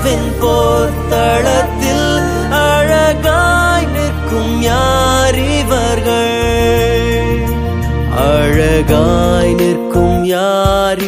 ஆத்மாவின் போர்த்தளத்தில் அழகாய் நிற்கும் யார் இவர்கள் அழகாய் நிற்கும் யார்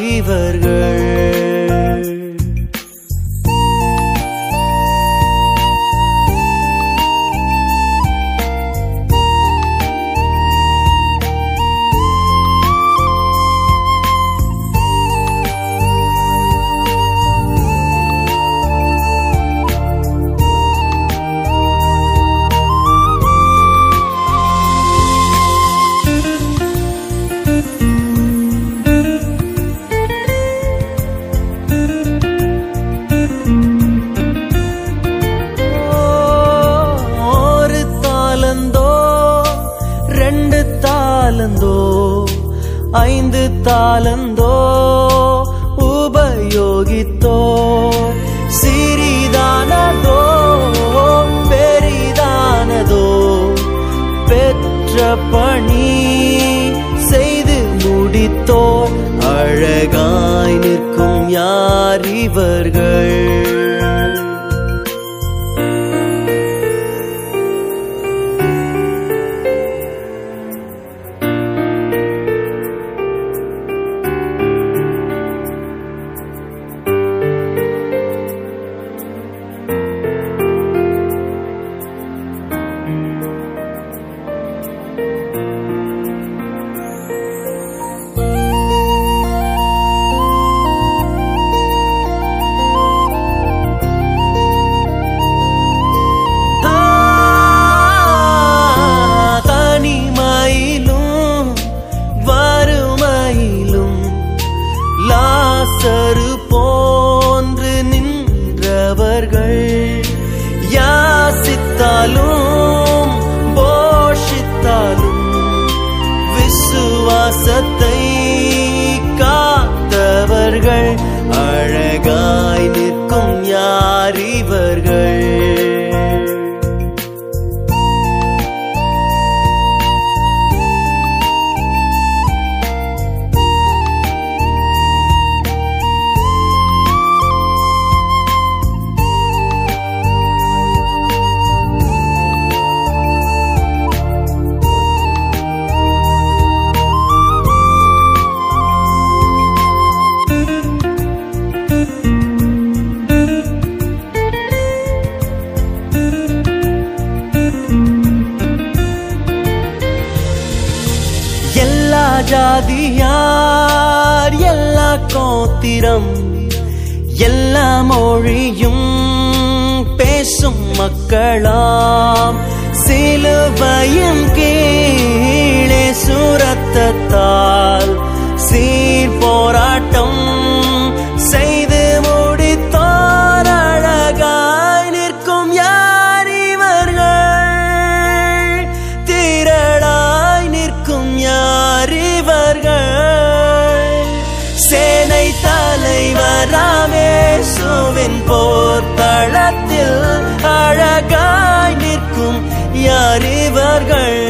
தளத்தில் அழகாய் நிற்கும் யார் இவர்கள்?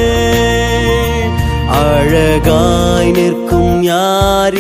அழகாய் நிற்கும் யார்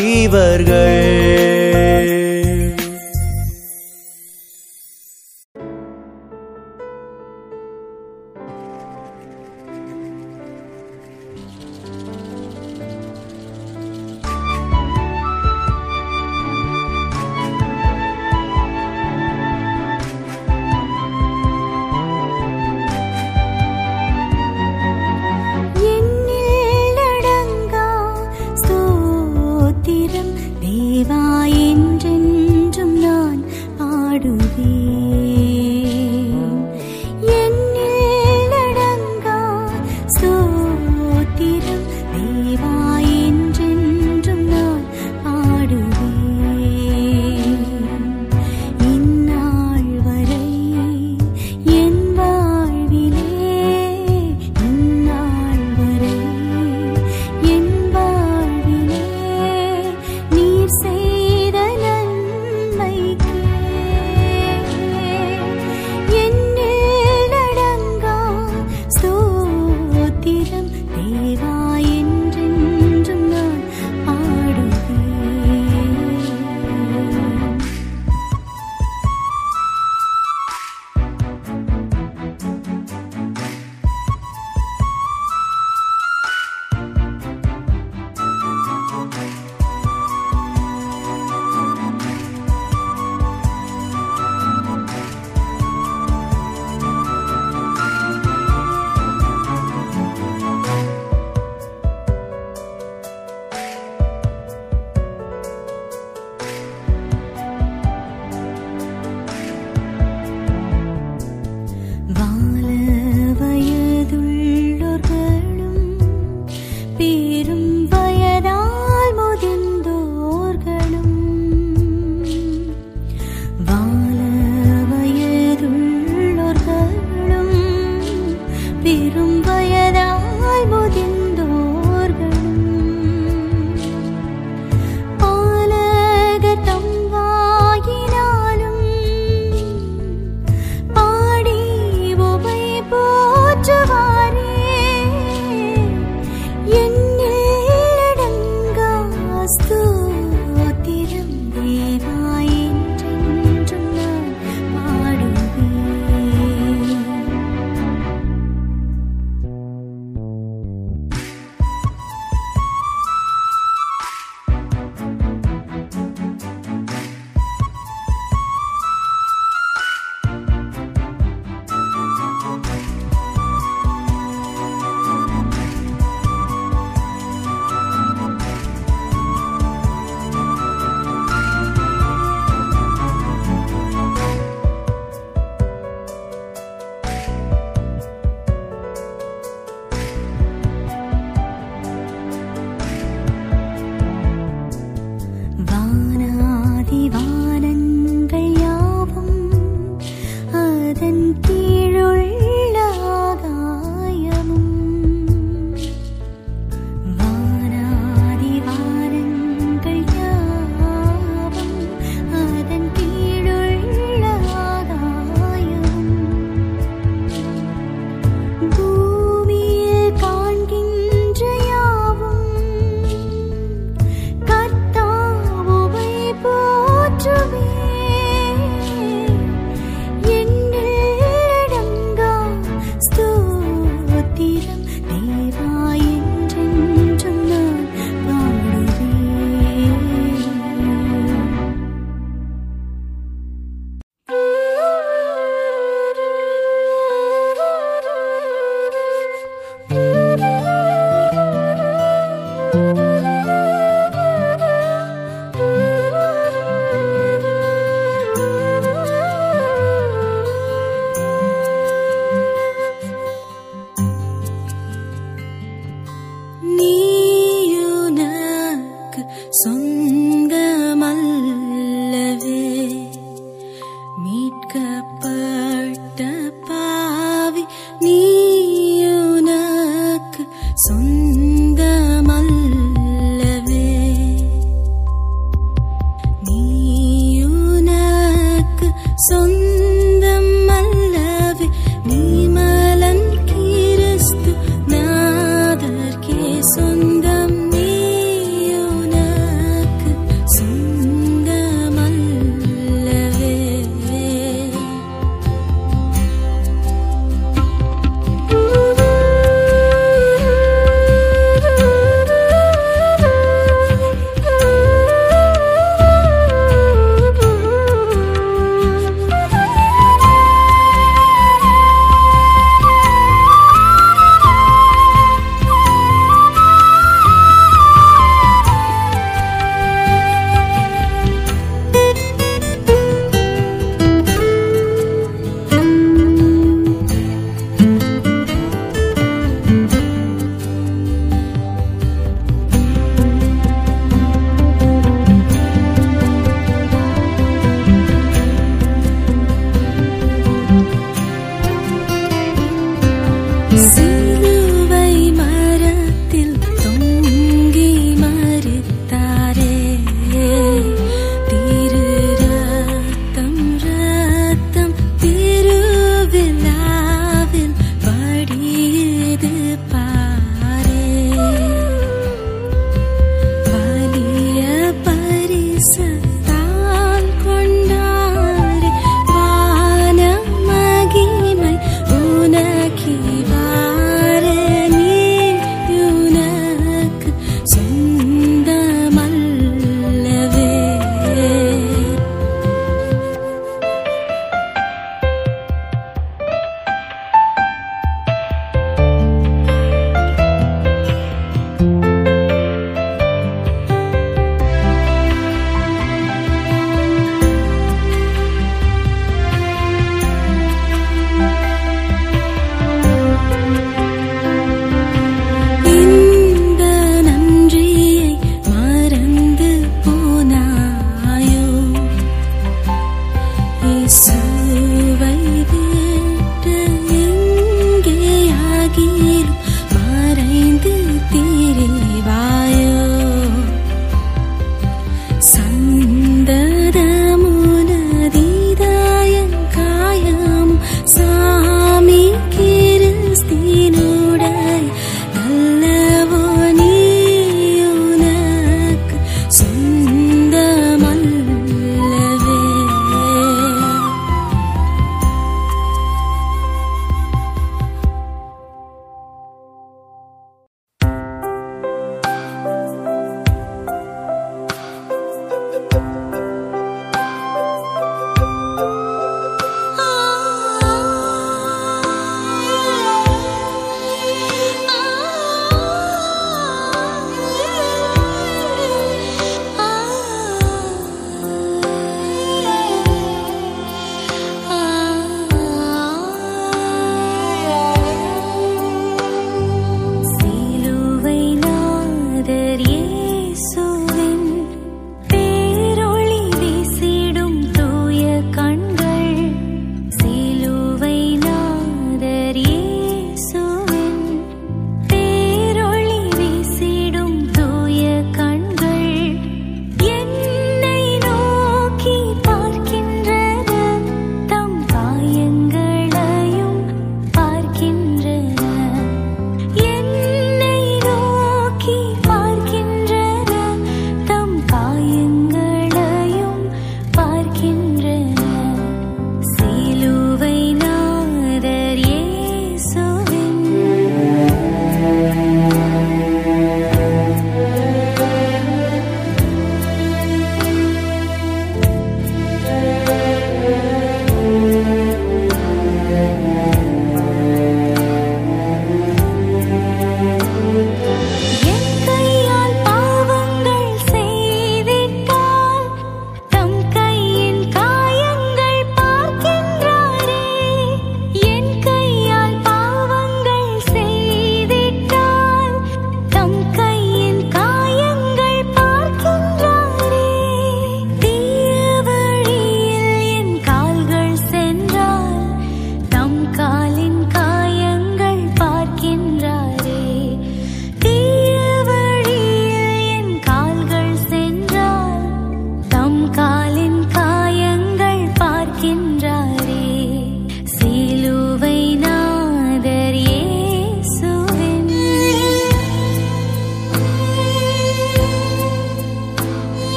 mungkin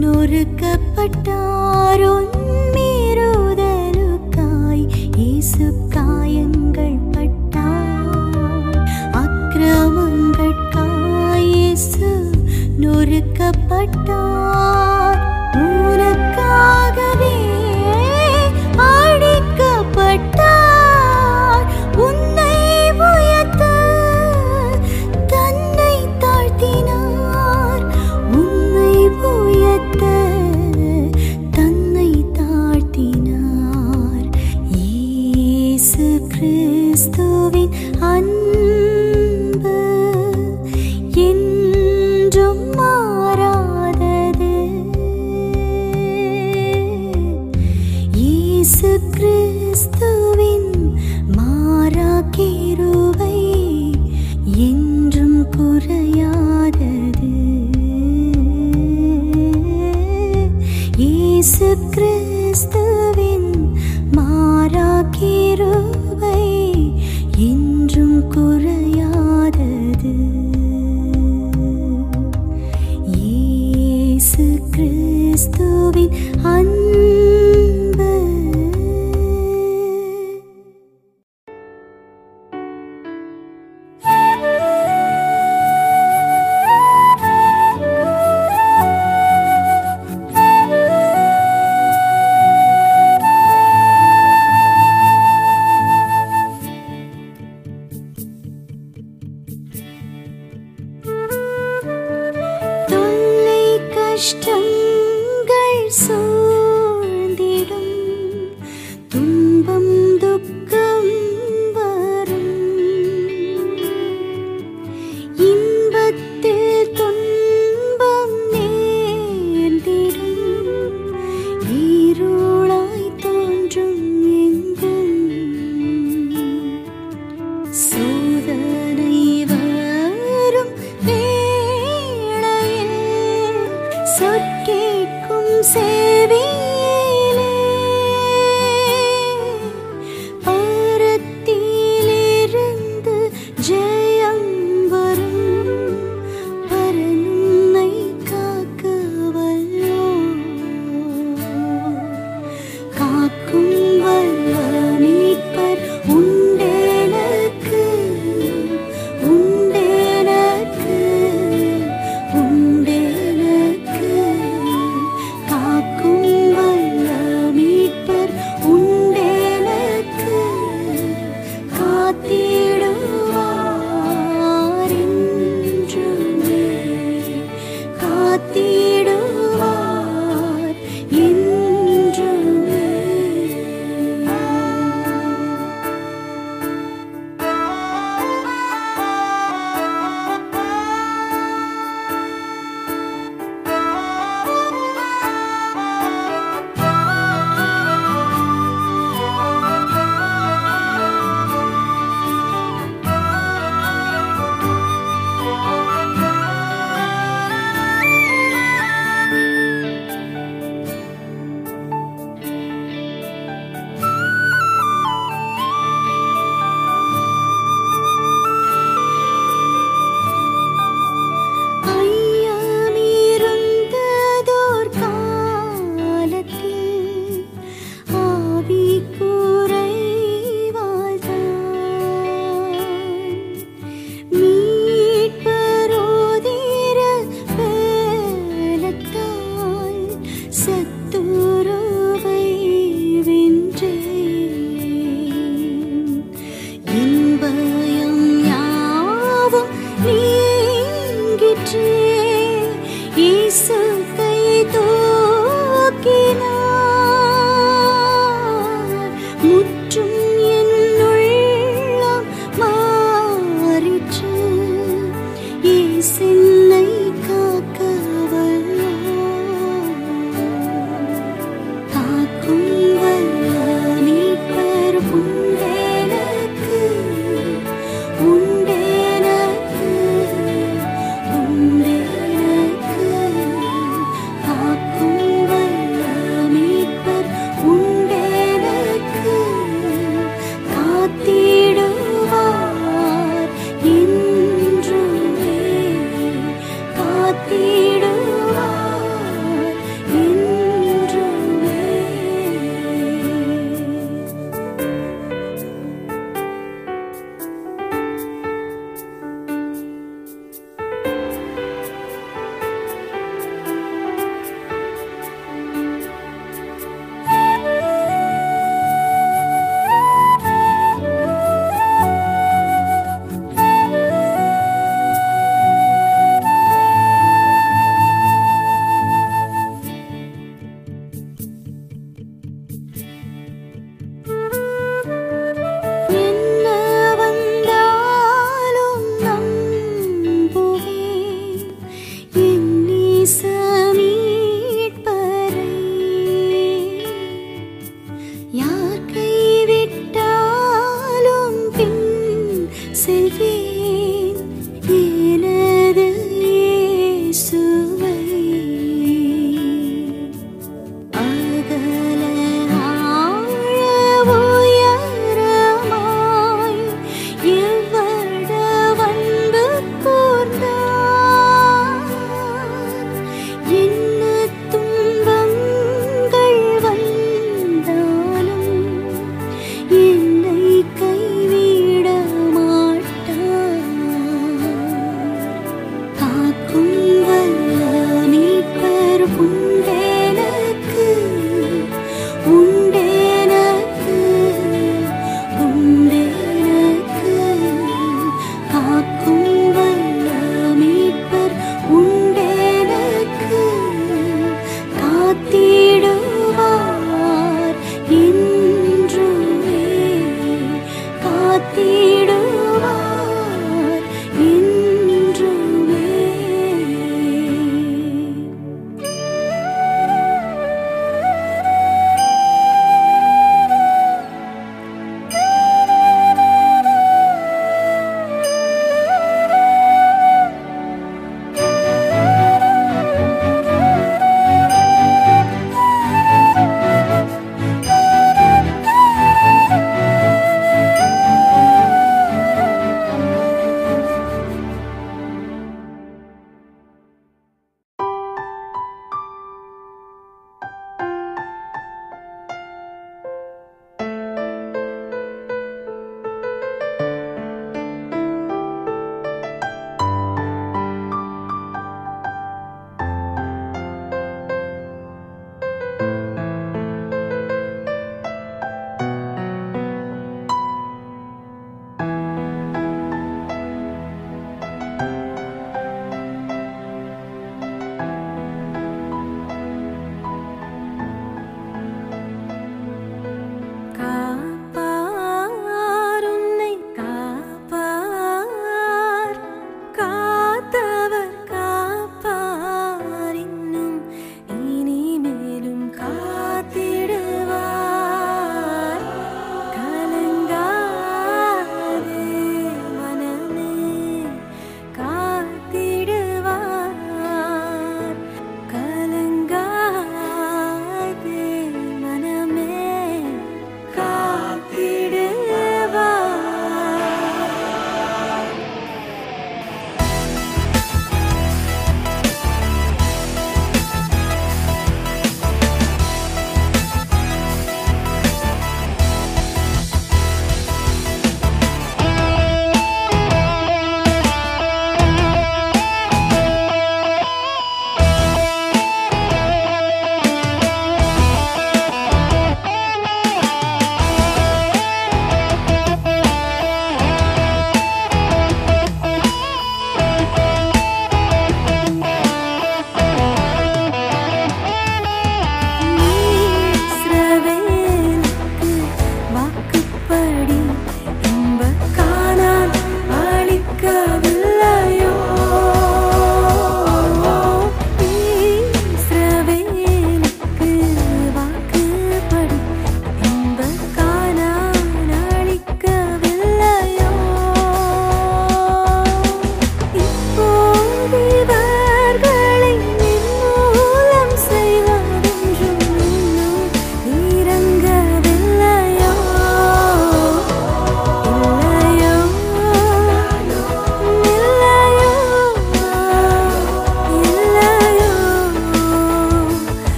நொறுக்கப்பட்டார் உன்னிருதலுக்காய் இயேசு காயங்கள் பட்டார். அக்கிரமங்கட்காய் இயேசு நொறுக்கப்பட்டார்.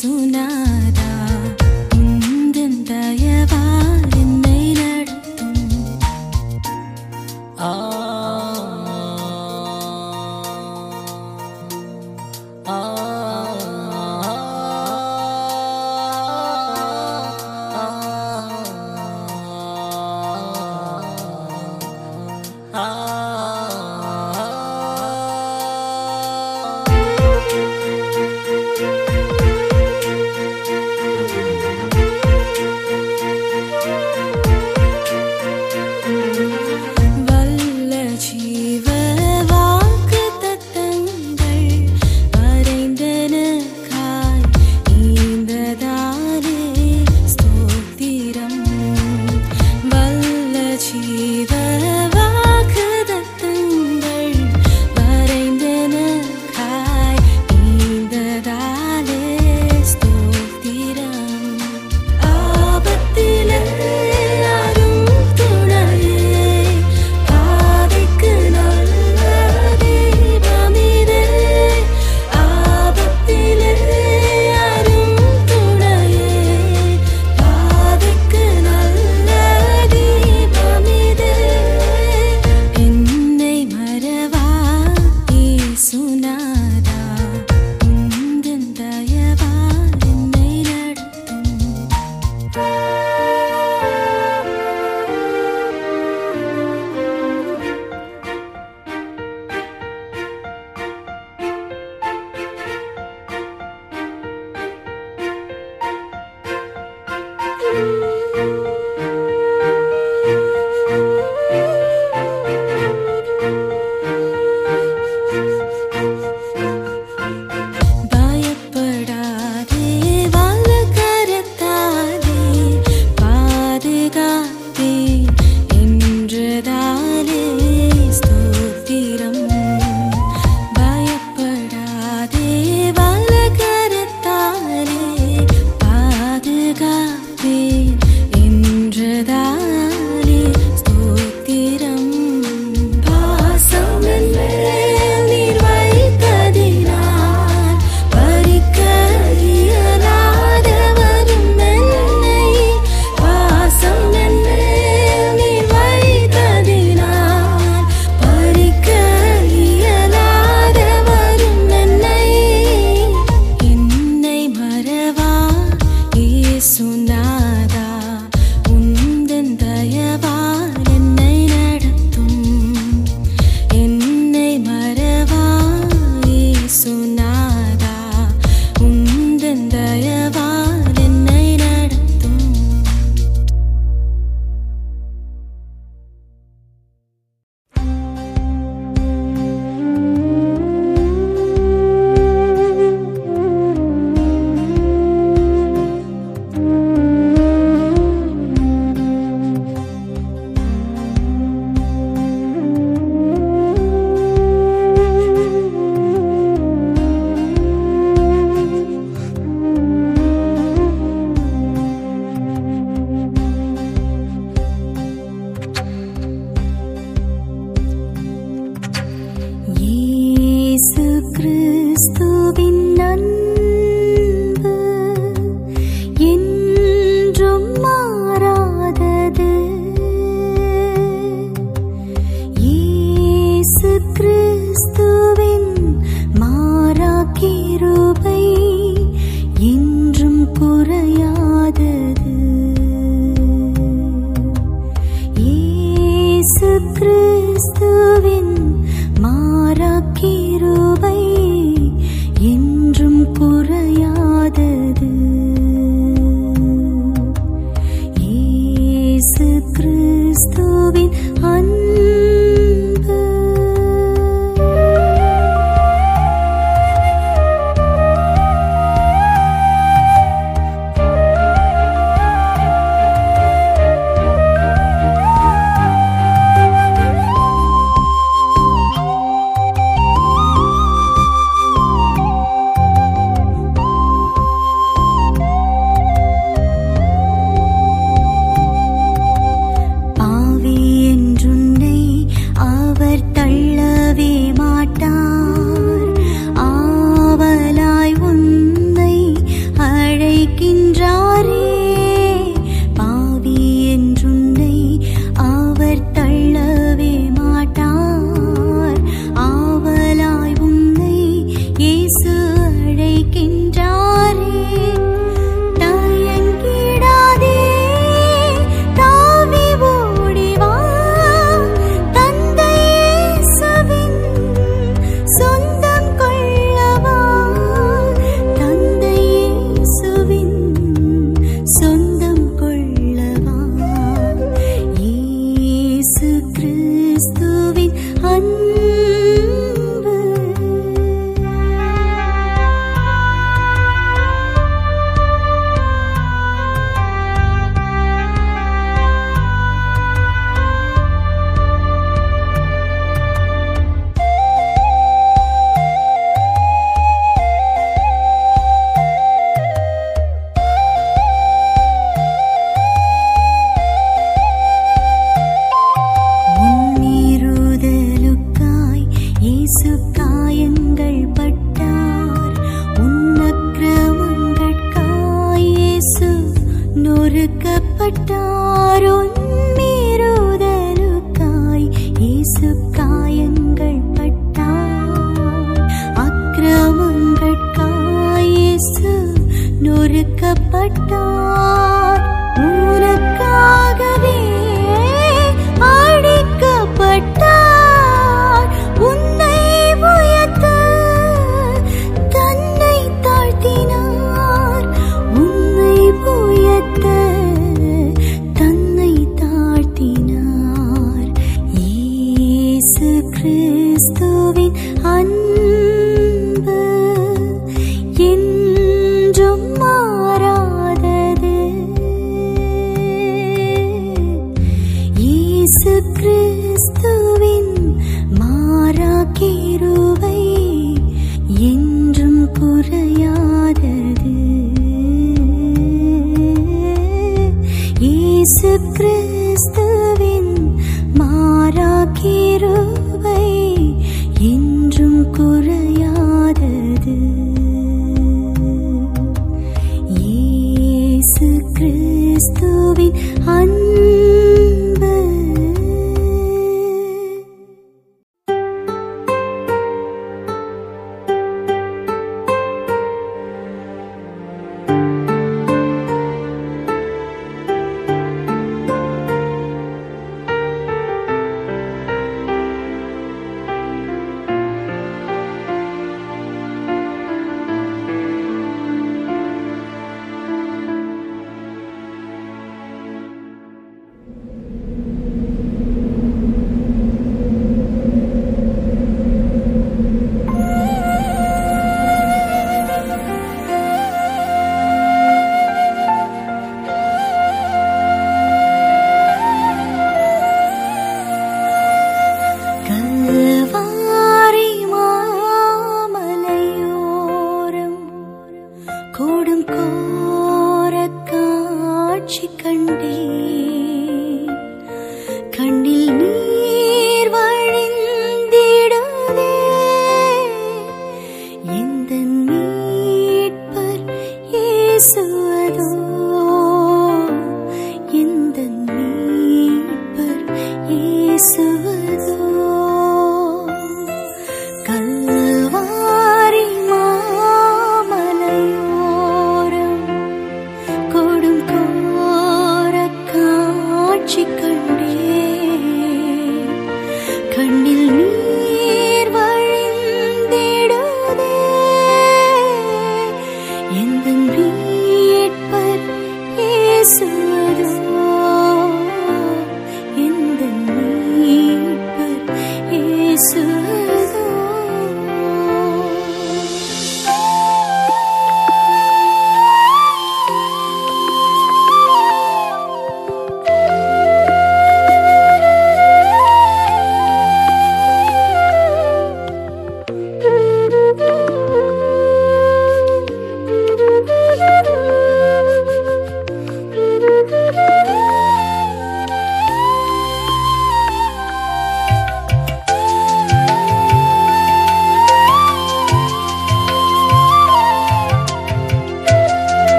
suena.